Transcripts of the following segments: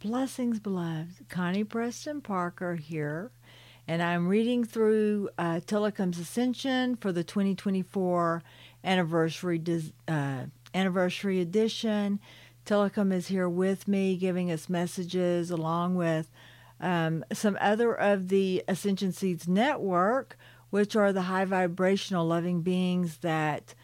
Blessings, beloved. Connie Preston Parker here, and I'm reading through uh, Ascension for the 2024 anniversary uh, anniversary edition. Tilikum is here with me, giving us messages along with um, some other of the Ascension Seeds Network, which are the high vibrational loving beings that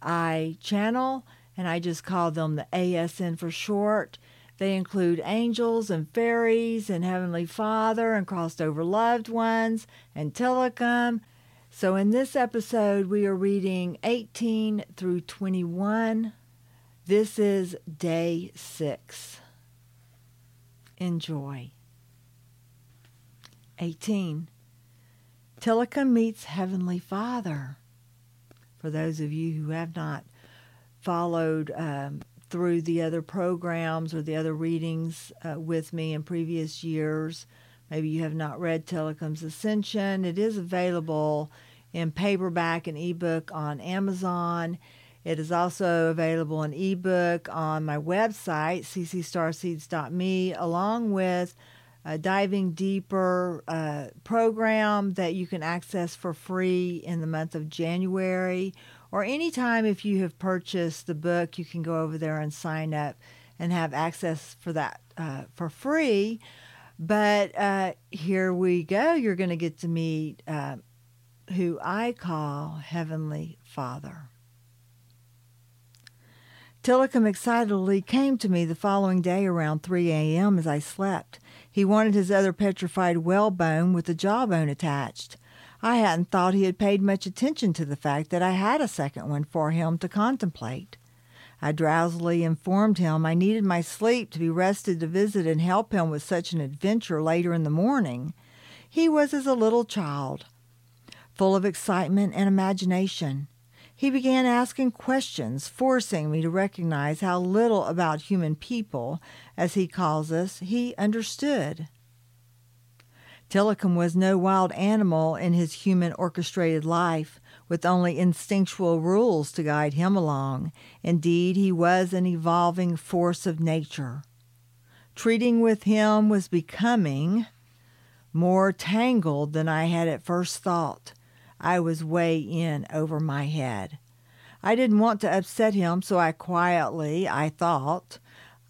I channel, and I just call them the ASN for short. They include angels and fairies and Heavenly Father and crossed over loved ones and Tilikum. So, in this episode, we are reading 18 through 21. This is day six. Enjoy. 18. Tilikum meets Heavenly Father. For those of you who have not followed um, through the other programs or the other readings uh, with me in previous years. Maybe you have not read Tilikum's Ascension. It is available in paperback and ebook on Amazon. It is also available in ebook on my website, ccstarseeds.me, along with a diving deeper uh, program that you can access for free in the month of January or anytime if you have purchased the book, you can go over there and sign up and have access for that uh, for free. But uh, here we go. You're going to get to meet uh, who I call Heavenly Father. Tilikum excitedly came to me the following day around 3 a.m. as I slept. He wanted his other petrified whalebone with the jawbone attached. I hadn't thought he had paid much attention to the fact that I had a second one for him to contemplate. I drowsily informed him I needed my sleep to be rested to visit and help him with such an adventure later in the morning. He was as a little child, full of excitement and imagination. He began asking questions, forcing me to recognize how little about human people, as he calls us, he understood. Tilikum was no wild animal in his human orchestrated life, with only instinctual rules to guide him along. Indeed, he was an evolving force of nature. Treating with him was becoming more tangled than I had at first thought. I was way in over my head. I didn't want to upset him, so I quietly, I thought,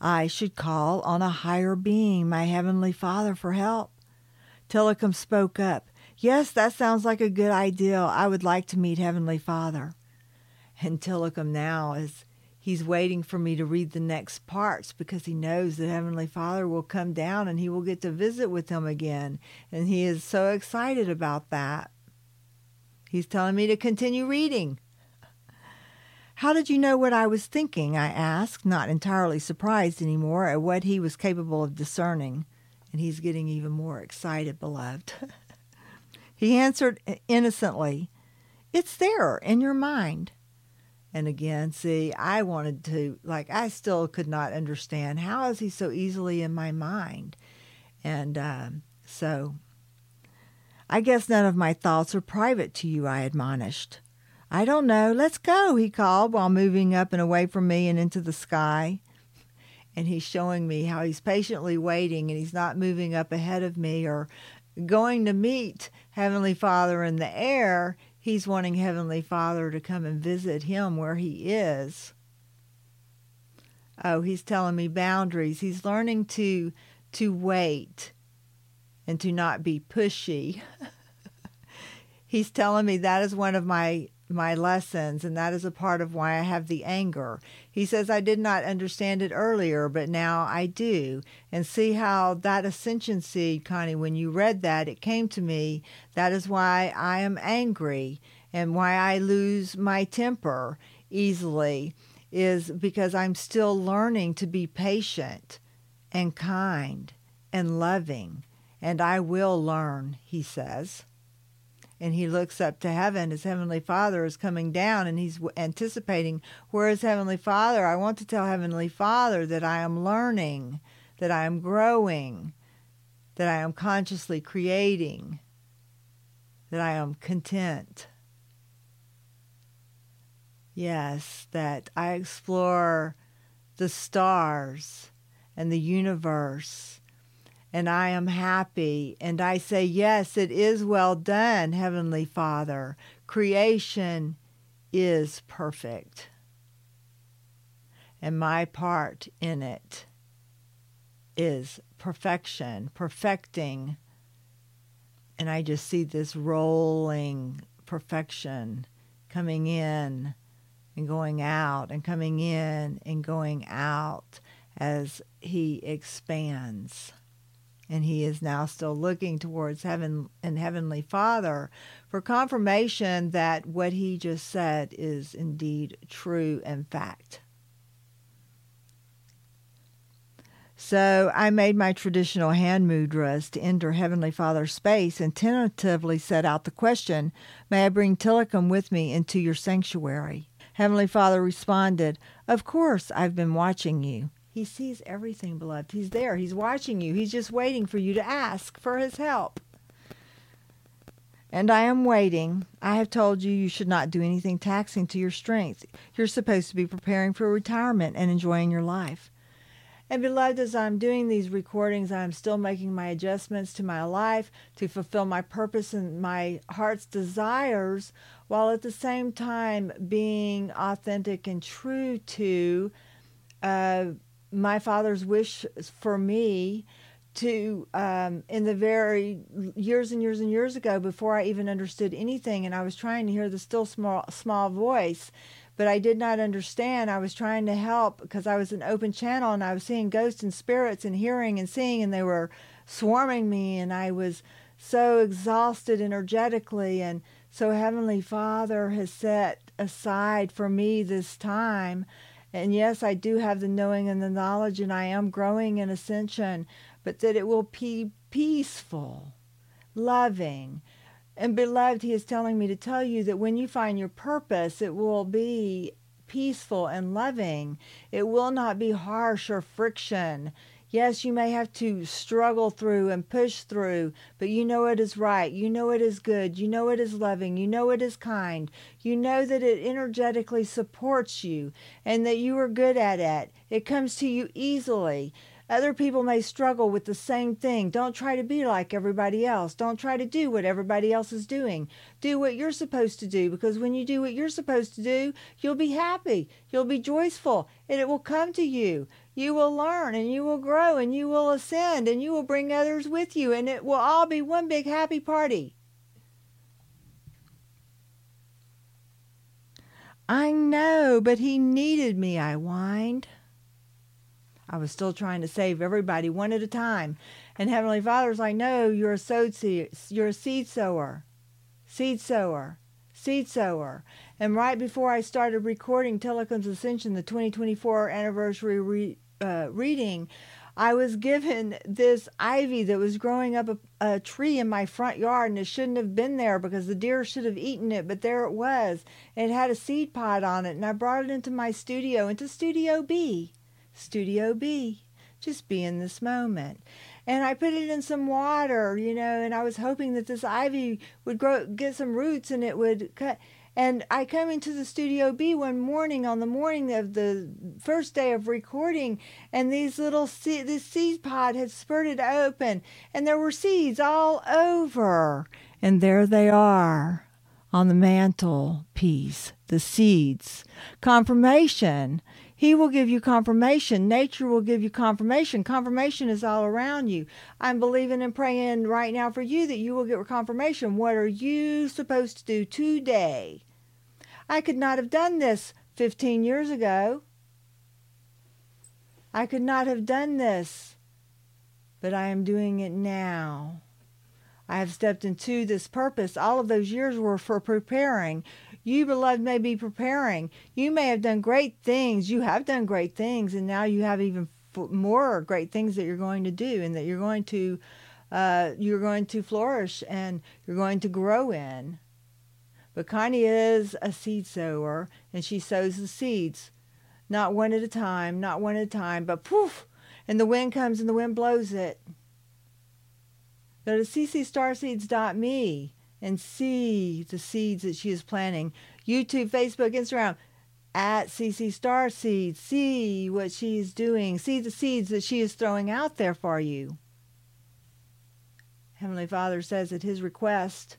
I should call on a higher being, my Heavenly Father, for help. Tilikum spoke up. Yes, that sounds like a good idea. I would like to meet Heavenly Father. And Tilikum now is he's waiting for me to read the next parts because he knows that Heavenly Father will come down and he will get to visit with him again. And he is so excited about that. He's telling me to continue reading. How did you know what I was thinking? I asked, not entirely surprised anymore at what he was capable of discerning and he's getting even more excited, beloved. he answered innocently, It's there in your mind. And again, see, I wanted to, like, I still could not understand how is he so easily in my mind? And um, so I guess none of my thoughts are private to you, I admonished. I don't know. Let's go, he called while moving up and away from me and into the sky and he's showing me how he's patiently waiting and he's not moving up ahead of me or going to meet Heavenly Father in the air. He's wanting Heavenly Father to come and visit him where he is. Oh, he's telling me boundaries. He's learning to to wait and to not be pushy. he's telling me that is one of my my lessons, and that is a part of why I have the anger. He says, I did not understand it earlier, but now I do. And see how that ascension seed, Connie, when you read that, it came to me. That is why I am angry and why I lose my temper easily, is because I'm still learning to be patient and kind and loving. And I will learn, he says and he looks up to heaven. His heavenly Father is coming down, and he's anticipating, Where is Heavenly Father? I want to tell Heavenly Father that I am learning, that I am growing, that I am consciously creating, that I am content. Yes, that I explore the stars and the universe. And I am happy. And I say, Yes, it is well done, Heavenly Father. Creation is perfect. And my part in it is perfection, perfecting. And I just see this rolling perfection coming in and going out and coming in and going out as he expands. And he is now still looking towards heaven and heavenly Father for confirmation that what he just said is indeed true and fact. So I made my traditional hand mudras to enter Heavenly Father's space and tentatively set out the question May I bring Tilikum with me into your sanctuary? Heavenly Father responded, Of course, I've been watching you. He sees everything, beloved. He's there. He's watching you. He's just waiting for you to ask for his help. And I am waiting. I have told you you should not do anything taxing to your strength. You're supposed to be preparing for retirement and enjoying your life. And beloved, as I'm doing these recordings, I'm still making my adjustments to my life to fulfill my purpose and my heart's desires, while at the same time being authentic and true to uh, my Father's wish for me to um, in the very years and years and years ago before I even understood anything, and I was trying to hear the still small small voice but I did not understand. I was trying to help because I was an open channel and I was seeing ghosts and spirits and hearing and seeing, and they were swarming me, and I was so exhausted energetically. And so, Heavenly Father has set aside for me this time. And yes, I do have the knowing and the knowledge, and I am growing in ascension, but that it will be peaceful, loving, and beloved, he is telling me to tell you that when you find your purpose, it will be peaceful and loving. It will not be harsh or friction. Yes, you may have to struggle through and push through, but you know it is right. You know it is good. You know it is loving. You know it is kind. You know that it energetically supports you and that you are good at it. It comes to you easily. Other people may struggle with the same thing. Don't try to be like everybody else. Don't try to do what everybody else is doing. Do what you're supposed to do because when you do what you're supposed to do, you'll be happy, you'll be joyful, and it will come to you. You will learn and you will grow and you will ascend and you will bring others with you, and it will all be one big happy party. I know, but he needed me, I whined. I was still trying to save everybody one at a time. And Heavenly Father's like, no, you're a seed, you're a seed sower, seed sower, seed sower. And right before I started recording Tilikum's Ascension, the 2024 anniversary re, uh, reading, I was given this ivy that was growing up a, a, tree in my front yard, and it shouldn't have been there because the deer should have eaten it, but there it was. It had a seed pod on it, and I brought it into my studio, into Studio B. Studio B. Just be in this moment. And I put it in some water, you know, and I was hoping that this ivy would grow, get some roots and it would cut. And I come into the Studio B one morning on the morning of the first day of recording, and these little this seed pod had spurted open, and there were seeds all over. And there they are on the mantle piece, the seeds. Confirmation. He will give you confirmation. Nature will give you confirmation. Confirmation is all around you. I'm believing and praying right now for you that you will get confirmation. What are you supposed to do today? I could not have done this 15 years ago. I could not have done this, but I am doing it now. I have stepped into this purpose. All of those years were for preparing. You, beloved, may be preparing. You may have done great things. You have done great things, and now you have even more great things that you're going to do, and that you're going to uh, you're going to flourish and you're going to grow in. But Connie is a seed sower, and she sows the seeds, not one at a time, not one at a time, but poof, and the wind comes and the wind blows it. Go to ccstarseeds.me and see the seeds that she is planting. YouTube, Facebook, Instagram, at CC Star Starseed. See what she is doing. See the seeds that she is throwing out there for you. Heavenly Father says at his request,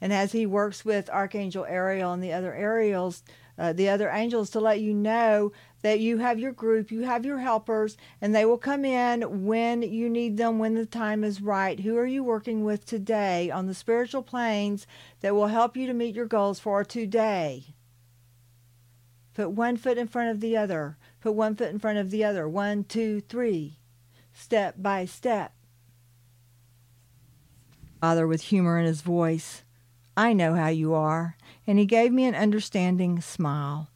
and as he works with Archangel Ariel and the other Ariels, uh, the other angels to let you know that you have your group, you have your helpers, and they will come in when you need them, when the time is right. Who are you working with today on the spiritual planes that will help you to meet your goals for today? Put one foot in front of the other. Put one foot in front of the other. One, two, three. Step by step. Father, with humor in his voice, I know how you are. And he gave me an understanding smile.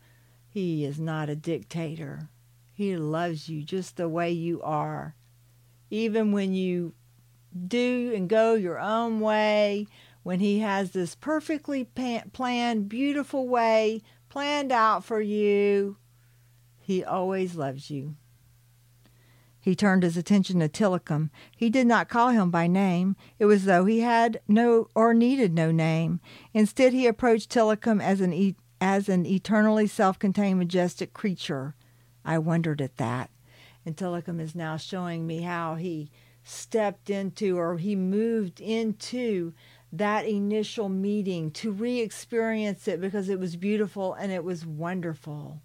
He is not a dictator. He loves you just the way you are. Even when you do and go your own way, when he has this perfectly planned, beautiful way planned out for you. He always loves you. He turned his attention to Tilikum. He did not call him by name. It was as though he had no or needed no name. Instead, he approached Tilikum as an e- as an eternally self-contained, majestic creature. I wondered at that, and Tilikum is now showing me how he stepped into or he moved into that initial meeting to re experience it because it was beautiful and it was wonderful.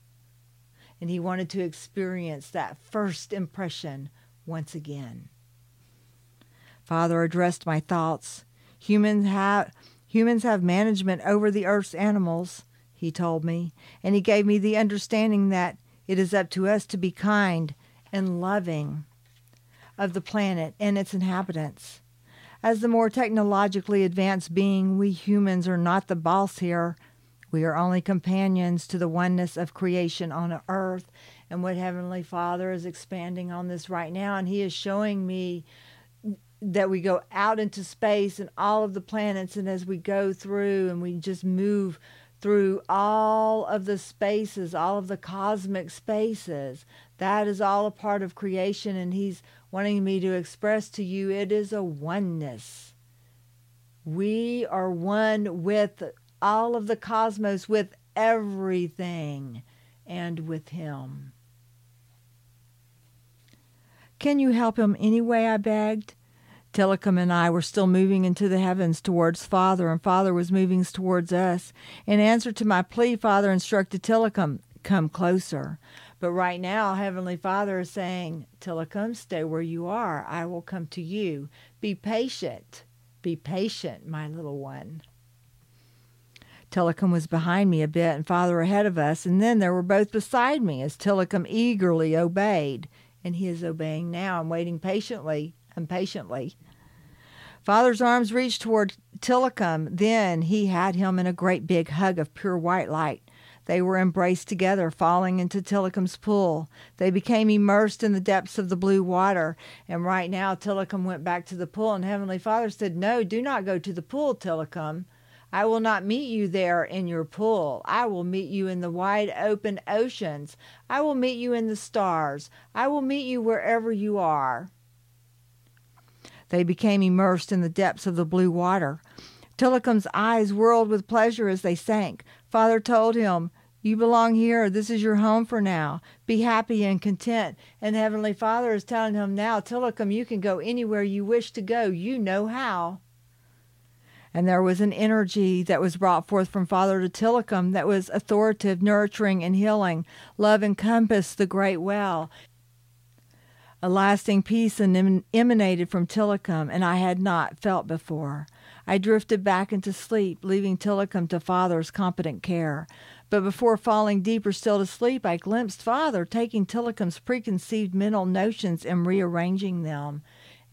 And he wanted to experience that first impression once again. Father addressed my thoughts. Humans have, humans have management over the earth's animals, he told me, and he gave me the understanding that it is up to us to be kind and loving of the planet and its inhabitants. As the more technologically advanced being, we humans are not the boss here. We are only companions to the oneness of creation on earth. And what Heavenly Father is expanding on this right now, and He is showing me that we go out into space and all of the planets, and as we go through and we just move through all of the spaces, all of the cosmic spaces, that is all a part of creation, and He's wanting me to express to you it is a oneness. We are one with all of the cosmos, with everything, and with Him. Can you help him anyway? I begged. Tilikum and I were still moving into the heavens towards Father, and Father was moving towards us. In answer to my plea, Father instructed Tilikum, Come closer. But right now, Heavenly Father is saying, Tilikum, stay where you are. I will come to you. Be patient. Be patient, my little one. Tilikum was behind me a bit and Father ahead of us, and then they were both beside me as Tilikum eagerly obeyed. And he is obeying now and waiting patiently and patiently. Father's arms reached toward Tilikum. Then he had him in a great big hug of pure white light. They were embraced together, falling into Tilikum's pool. They became immersed in the depths of the blue water. And right now, Tilikum went back to the pool, and Heavenly Father said, No, do not go to the pool, Tilikum. I will not meet you there in your pool. I will meet you in the wide open oceans. I will meet you in the stars. I will meet you wherever you are. They became immersed in the depths of the blue water. Tilikum's eyes whirled with pleasure as they sank. Father told him, You belong here. This is your home for now. Be happy and content. And Heavenly Father is telling him now, Tilikum, you can go anywhere you wish to go. You know how. And there was an energy that was brought forth from Father to Tilikum that was authoritative, nurturing, and healing. Love encompassed the great well. A lasting peace emanated from Tilikum, and I had not felt before. I drifted back into sleep, leaving Tilikum to Father's competent care. But before falling deeper still to sleep, I glimpsed Father taking Tilikum's preconceived mental notions and rearranging them.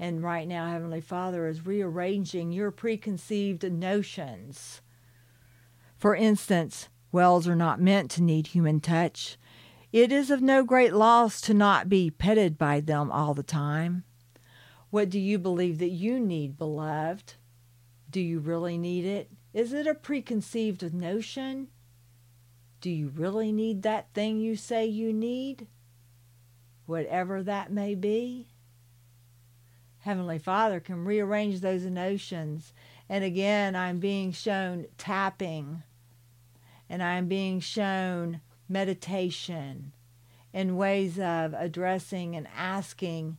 And right now, Heavenly Father is rearranging your preconceived notions. For instance, wells are not meant to need human touch. It is of no great loss to not be petted by them all the time. What do you believe that you need, beloved? Do you really need it? Is it a preconceived notion? Do you really need that thing you say you need? Whatever that may be. Heavenly Father can rearrange those notions. And again, I'm being shown tapping. and I am being shown meditation and ways of addressing and asking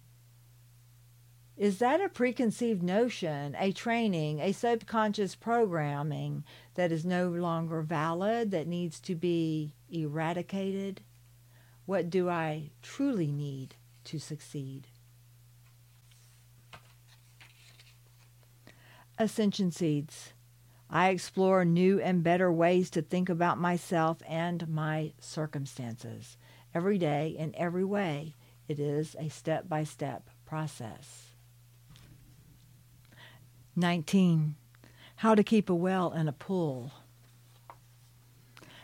is that a preconceived notion, a training, a subconscious programming that is no longer valid, that needs to be eradicated? What do I truly need to succeed? Ascension Seeds. I explore new and better ways to think about myself and my circumstances. Every day, in every way, it is a step by step process. 19. How to keep a well and a pool.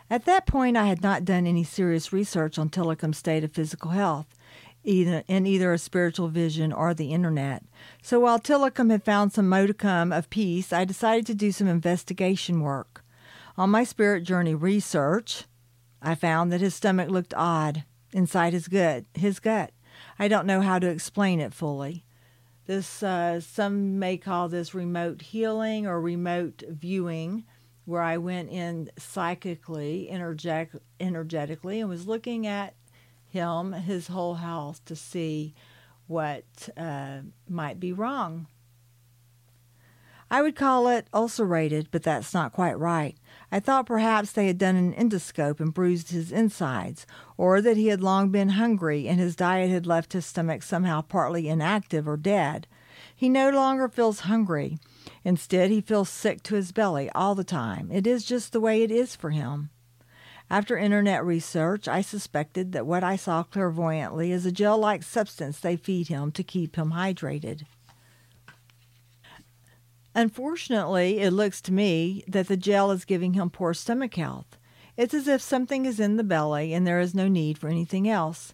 At that point, I had not done any serious research on Tilikum's state of physical health, either in either a spiritual vision or the internet. So while Tilikum had found some modicum of peace, I decided to do some investigation work. On my spirit journey research, I found that his stomach looked odd inside his gut. His gut. I don't know how to explain it fully. This uh, some may call this remote healing or remote viewing, where I went in psychically, energetic, energetically, and was looking at him, his whole health, to see what uh, might be wrong. I would call it ulcerated, but that's not quite right. I thought perhaps they had done an endoscope and bruised his insides, or that he had long been hungry and his diet had left his stomach somehow partly inactive or dead. He no longer feels hungry. Instead, he feels sick to his belly all the time. It is just the way it is for him. After internet research, I suspected that what I saw clairvoyantly is a gel like substance they feed him to keep him hydrated. Unfortunately, it looks to me that the gel is giving him poor stomach health. It's as if something is in the belly and there is no need for anything else.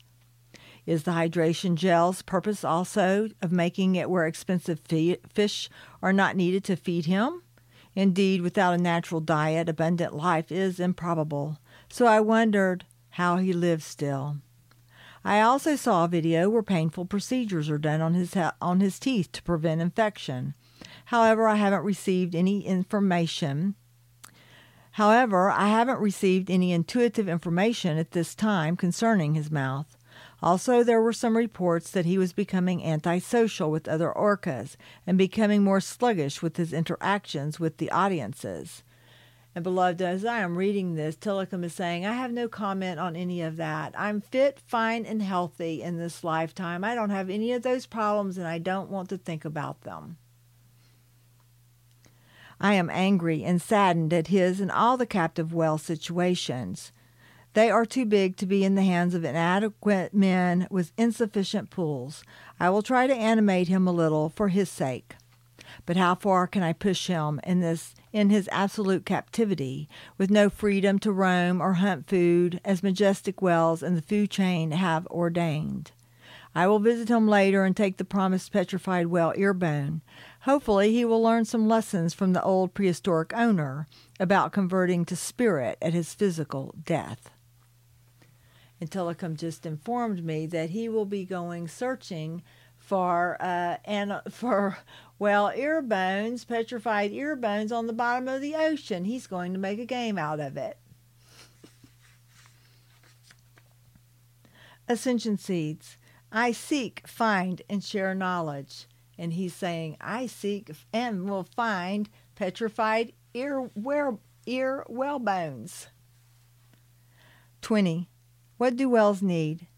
Is the hydration gel's purpose also of making it where expensive fish are not needed to feed him? Indeed, without a natural diet, abundant life is improbable. So I wondered how he lives still. I also saw a video where painful procedures are done on his on his teeth to prevent infection. However, I haven't received any information. However, I haven't received any intuitive information at this time concerning his mouth. Also, there were some reports that he was becoming antisocial with other orcas and becoming more sluggish with his interactions with the audiences. And beloved, as I am reading this, Tilikum is saying, I have no comment on any of that. I'm fit, fine, and healthy in this lifetime. I don't have any of those problems and I don't want to think about them. I am angry and saddened at his and all the captive well situations. They are too big to be in the hands of inadequate men with insufficient pools. I will try to animate him a little for his sake. But how far can I push him in this in his absolute captivity, with no freedom to roam or hunt food as majestic wells in the food chain have ordained? I will visit him later and take the promised petrified well earbone. Hopefully, he will learn some lessons from the old prehistoric owner about converting to spirit at his physical death. And Tilikum just informed me that he will be going searching for uh, and for well ear bones, petrified ear bones on the bottom of the ocean. He's going to make a game out of it. Ascension seeds. I seek, find, and share knowledge. And he's saying, I seek and will find petrified ear, where, ear well bones. 20. What do wells need?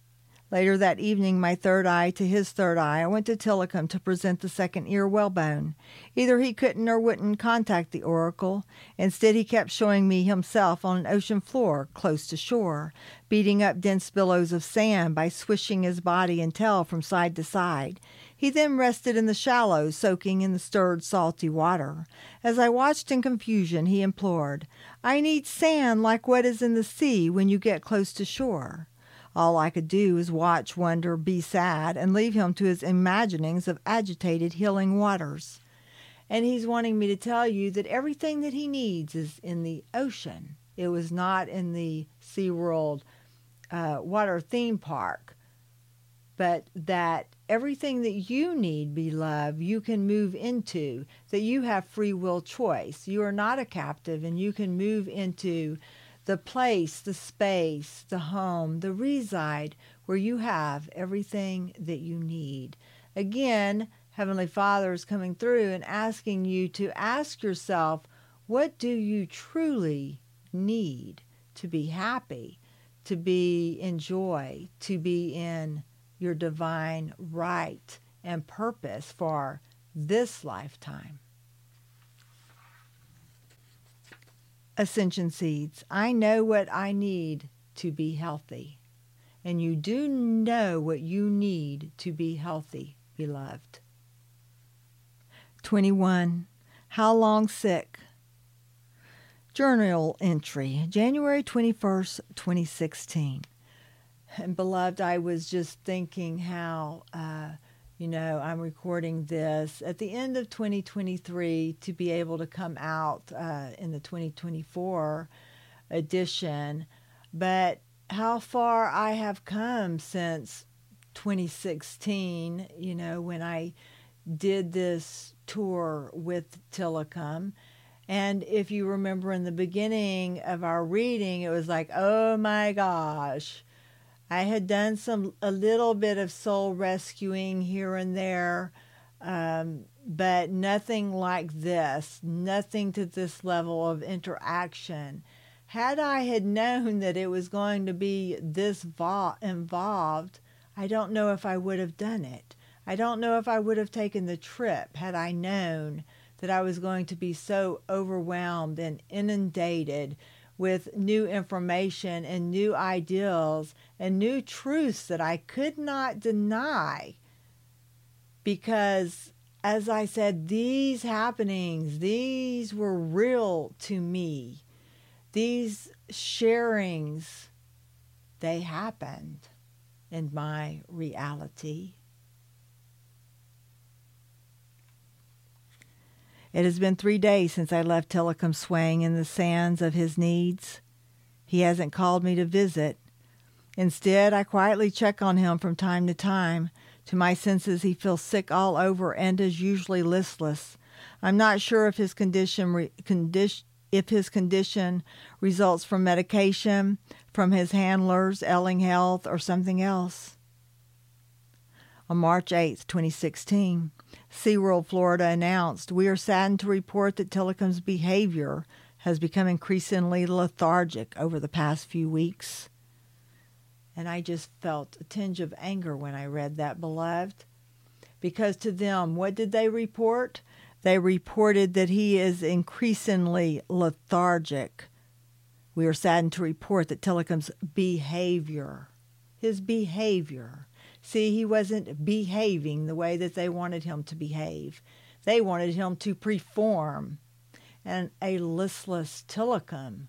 Later that evening, my third eye to his third eye, I went to Tilikum to present the second ear whalebone. Either he couldn't or wouldn't contact the oracle. Instead, he kept showing me himself on an ocean floor close to shore, beating up dense billows of sand by swishing his body and tail from side to side. He then rested in the shallows, soaking in the stirred salty water. As I watched in confusion, he implored, I need sand like what is in the sea when you get close to shore. All I could do was watch, wonder, be sad, and leave him to his imaginings of agitated, healing waters. And he's wanting me to tell you that everything that he needs is in the ocean. It was not in the SeaWorld uh, water theme park, but that everything that you need, beloved, you can move into, that you have free will choice. You are not a captive, and you can move into the place, the space, the home, the reside where you have everything that you need. Again, Heavenly Father is coming through and asking you to ask yourself, what do you truly need to be happy, to be in joy, to be in your divine right and purpose for this lifetime? Ascension Seeds, I know what I need to be healthy. And you do know what you need to be healthy, beloved. 21. How long sick? Journal entry, January 21st, 2016. And beloved, I was just thinking how, uh, you know, I'm recording this at the end of 2023 to be able to come out uh, in the 2024 edition. But how far I have come since 2016, you know, when I did this tour with Tilikum. And if you remember in the beginning of our reading, it was like, oh my gosh, I had done some a little bit of soul rescuing here and there, um, but nothing like this, nothing to this level of interaction. Had I had known that it was going to be this vo- involved, I don't know if I would have done it. I don't know if I would have taken the trip had I known that I was going to be so overwhelmed and inundated with new information and new ideals and new truths that I could not deny. Because, as I said, these happenings, these were real to me. These sharings, they happened in my reality. It has been three days since I left Tilikum swaying in the sands of his needs. He hasn't called me to visit. Instead, I quietly check on him from time to time. To my senses, he feels sick all over and is usually listless. I'm not sure if his condition, re- condition if his condition results from medication, from his handlers, ailing health, or something else. On March 8, 2016, SeaWorld Florida announced, We are saddened to report that Tilikum's behavior has become increasingly lethargic over the past few weeks. And I just felt a tinge of anger when I read that, beloved. Because to them, what did they report? They reported that he is increasingly lethargic. We are saddened to report that Tilikum's behavior, his behavior, See, he wasn't behaving the way that they wanted him to behave. They wanted him to perform. And a listless Tilikum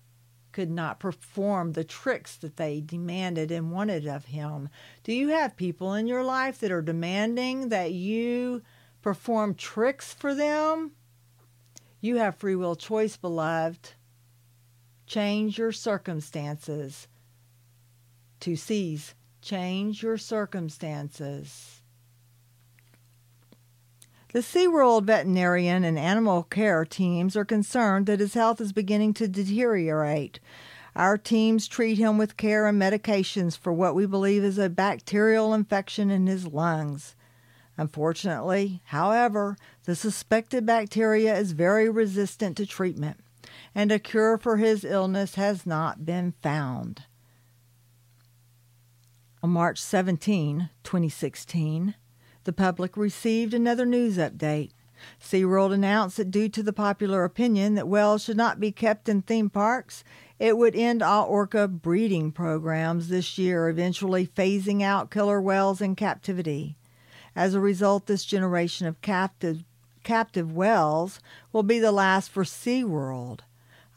could not perform the tricks that they demanded and wanted of him. Do you have people in your life that are demanding that you perform tricks for them? You have free will choice, beloved. Change your circumstances to seize Change your circumstances. The SeaWorld veterinarian and animal care teams are concerned that his health is beginning to deteriorate. Our teams treat him with care and medications for what we believe is a bacterial infection in his lungs. Unfortunately, however, the suspected bacteria is very resistant to treatment, and a cure for his illness has not been found. On March 17, 2016, the public received another news update. SeaWorld announced that due to the popular opinion that whales should not be kept in theme parks, it would end all orca breeding programs this year, eventually phasing out killer whales in captivity. As a result, this generation of captive, captive whales will be the last for SeaWorld.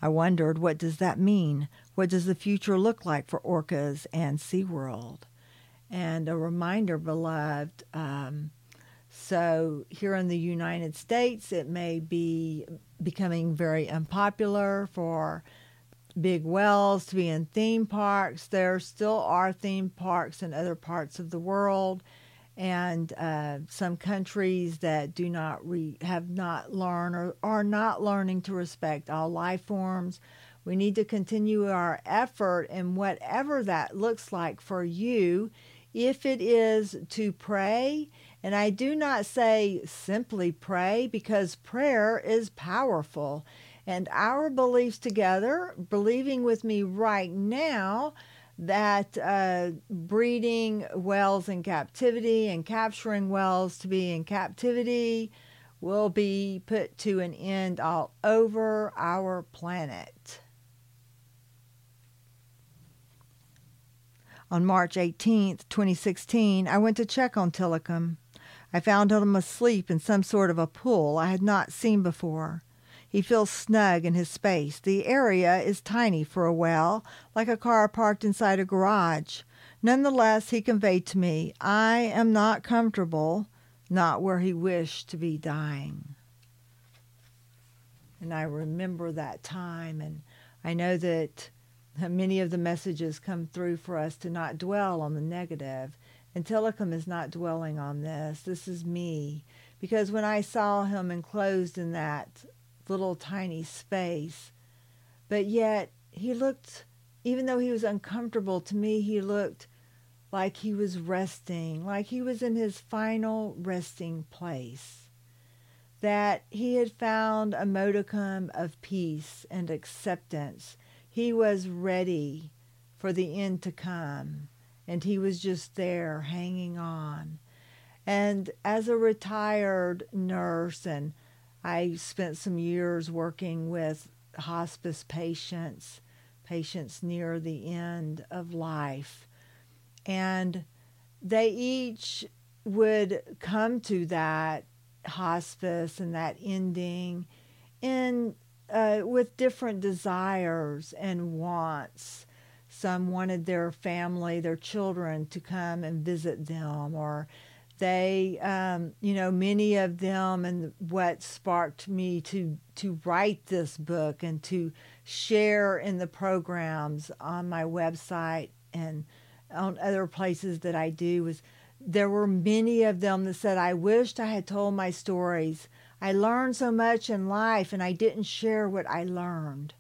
I wondered, what does that mean? What does the future look like for orcas and SeaWorld? And a reminder, beloved. Um, so, here in the United States, it may be becoming very unpopular for big wells to be in theme parks. There still are theme parks in other parts of the world, and uh, some countries that do not re- have not learned or are not learning to respect all life forms We need to continue our effort in whatever that looks like for you. If it is to pray, and I do not say simply pray because prayer is powerful. And our beliefs together, believing with me right now that uh, breeding whales in captivity and capturing whales to be in captivity will be put to an end all over our planet. On March 18th, 2016, I went to check on Tilikum. I found him asleep in some sort of a pool I had not seen before. He feels snug in his space. The area is tiny for a well, like a car parked inside a garage. Nonetheless, he conveyed to me, I am not comfortable, not where he wished to be dying. And I remember that time, and I know that many of the messages come through for us to not dwell on the negative. And Tilikum is not dwelling on this. This is me. Because when I saw him enclosed in that little tiny space. But yet he looked, even though he was uncomfortable, to me he looked like he was resting, like he was in his final resting place. That he had found a modicum of peace and acceptance. He was ready for the end to come, and he was just there hanging on. And as a retired nurse and I spent some years working with hospice patients, patients near the end of life. And they each would come to that hospice and that ending in uh, with different desires and wants. Some wanted their family, their children, to come and visit them, or they um, you know many of them and what sparked me to to write this book and to share in the programs on my website and on other places that I do was there were many of them that said I wished I had told my stories. I learned so much in life and I didn't share what I learned.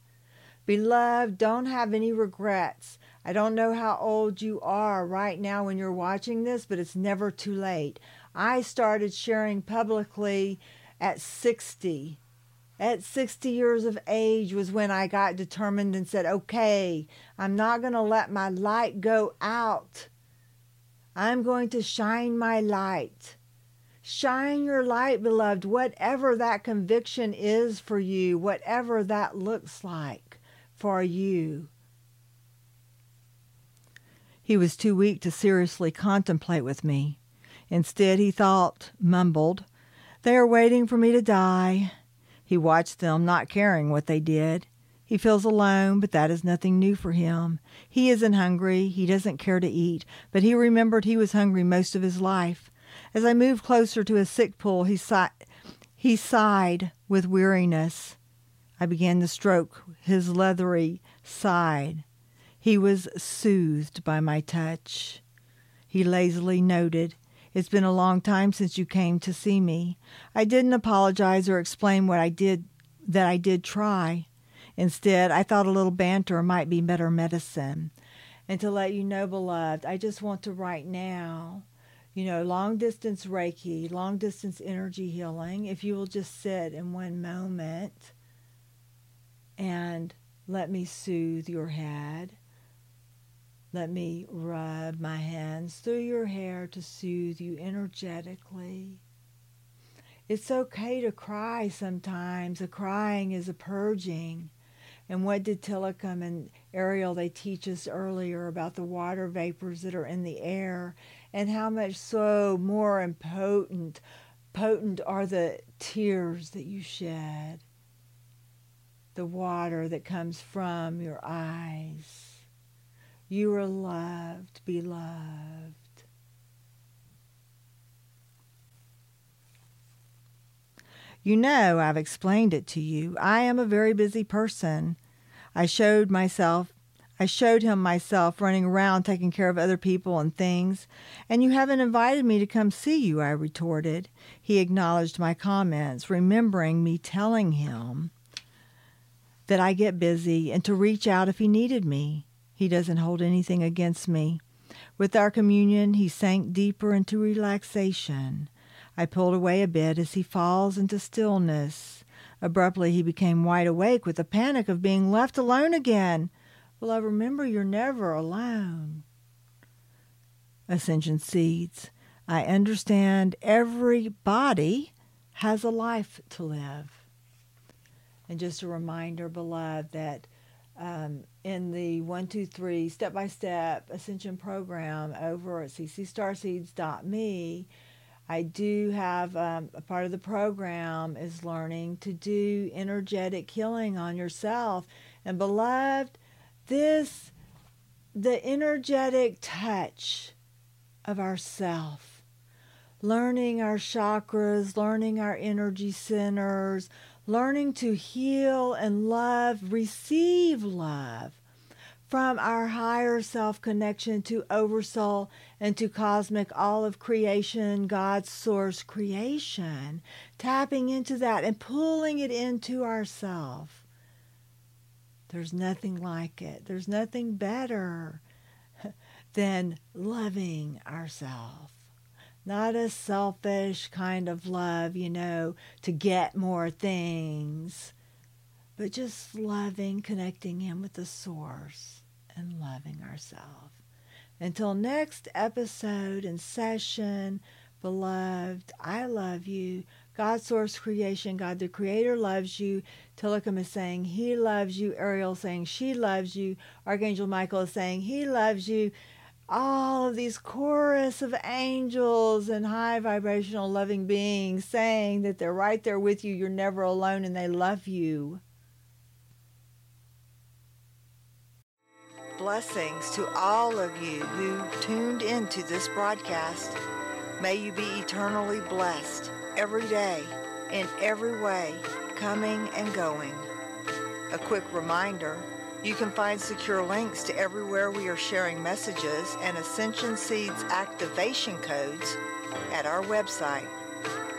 Beloved, don't have any regrets. I don't know how old you are right now when you're watching this, but it's never too late. I started sharing publicly at 60. At 60 years of age was when I got determined and said, okay, I'm not going to let my light go out. I'm going to shine my light. Shine your light, beloved, whatever that conviction is for you, whatever that looks like for you. He was too weak to seriously contemplate with me. Instead, he thought, mumbled, They are waiting for me to die. He watched them, not caring what they did. He feels alone, but that is nothing new for him. He isn't hungry. He doesn't care to eat, but he remembered he was hungry most of his life. As I moved closer to his sick pool, he, si- he sighed with weariness. I began to stroke his leathery side. He was soothed by my touch. He lazily noted, It's been a long time since you came to see me. I didn't apologize or explain what I did that I did try. Instead, I thought a little banter might be better medicine. And to let you know, beloved, I just want to right now, you know, long distance Reiki, long distance energy healing, if you will just sit in one moment and let me soothe your head let me rub my hands through your hair to soothe you energetically. It's okay to cry sometimes. A crying is a purging. And what did Tilikum and Ariel they teach us earlier about the water vapors that are in the air and how much so more impotent potent are the tears that you shed. The water that comes from your eyes. You are loved, beloved. You know, I've explained it to you. I am a very busy person. I showed myself I showed him myself running around taking care of other people and things. And you haven't invited me to come see you, I retorted. He acknowledged my comments, remembering me telling him that I get busy and to reach out if he needed me. He doesn't hold anything against me. With our communion, he sank deeper into relaxation. I pulled away a bit as he falls into stillness. Abruptly, he became wide awake with the panic of being left alone again. Well, I remember you're never alone. Ascension Seeds. I understand everybody has a life to live. And just a reminder, beloved, that um, in the 123 step by step ascension program over at ccstarseeds.me, I do have um, a part of the program is learning to do energetic healing on yourself. And beloved, this, the energetic touch of ourself, learning our chakras, learning our energy centers, learning to heal and love, receive love from our higher self connection to oversoul and to cosmic all of creation, God's source creation, tapping into that and pulling it into ourself. There's nothing like it. There's nothing better than loving ourselves not a selfish kind of love, you know, to get more things, but just loving, connecting Him with the source and loving ourselves. Until next episode and session, beloved, I love you. God, source creation, God the Creator loves you. Tilikum is saying He loves you. Ariel is saying she loves you. Archangel Michael is saying He loves you all of these chorus of angels and high vibrational loving beings saying that they're right there with you, you're never alone, and they love you. Blessings to all of you who tuned into this broadcast. May you be eternally blessed every day, in every way, coming and going. A quick reminder you can find secure links to everywhere we are sharing messages and Ascension Seeds activation codes at our website,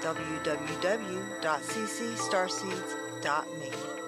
www.ccstarseeds.me.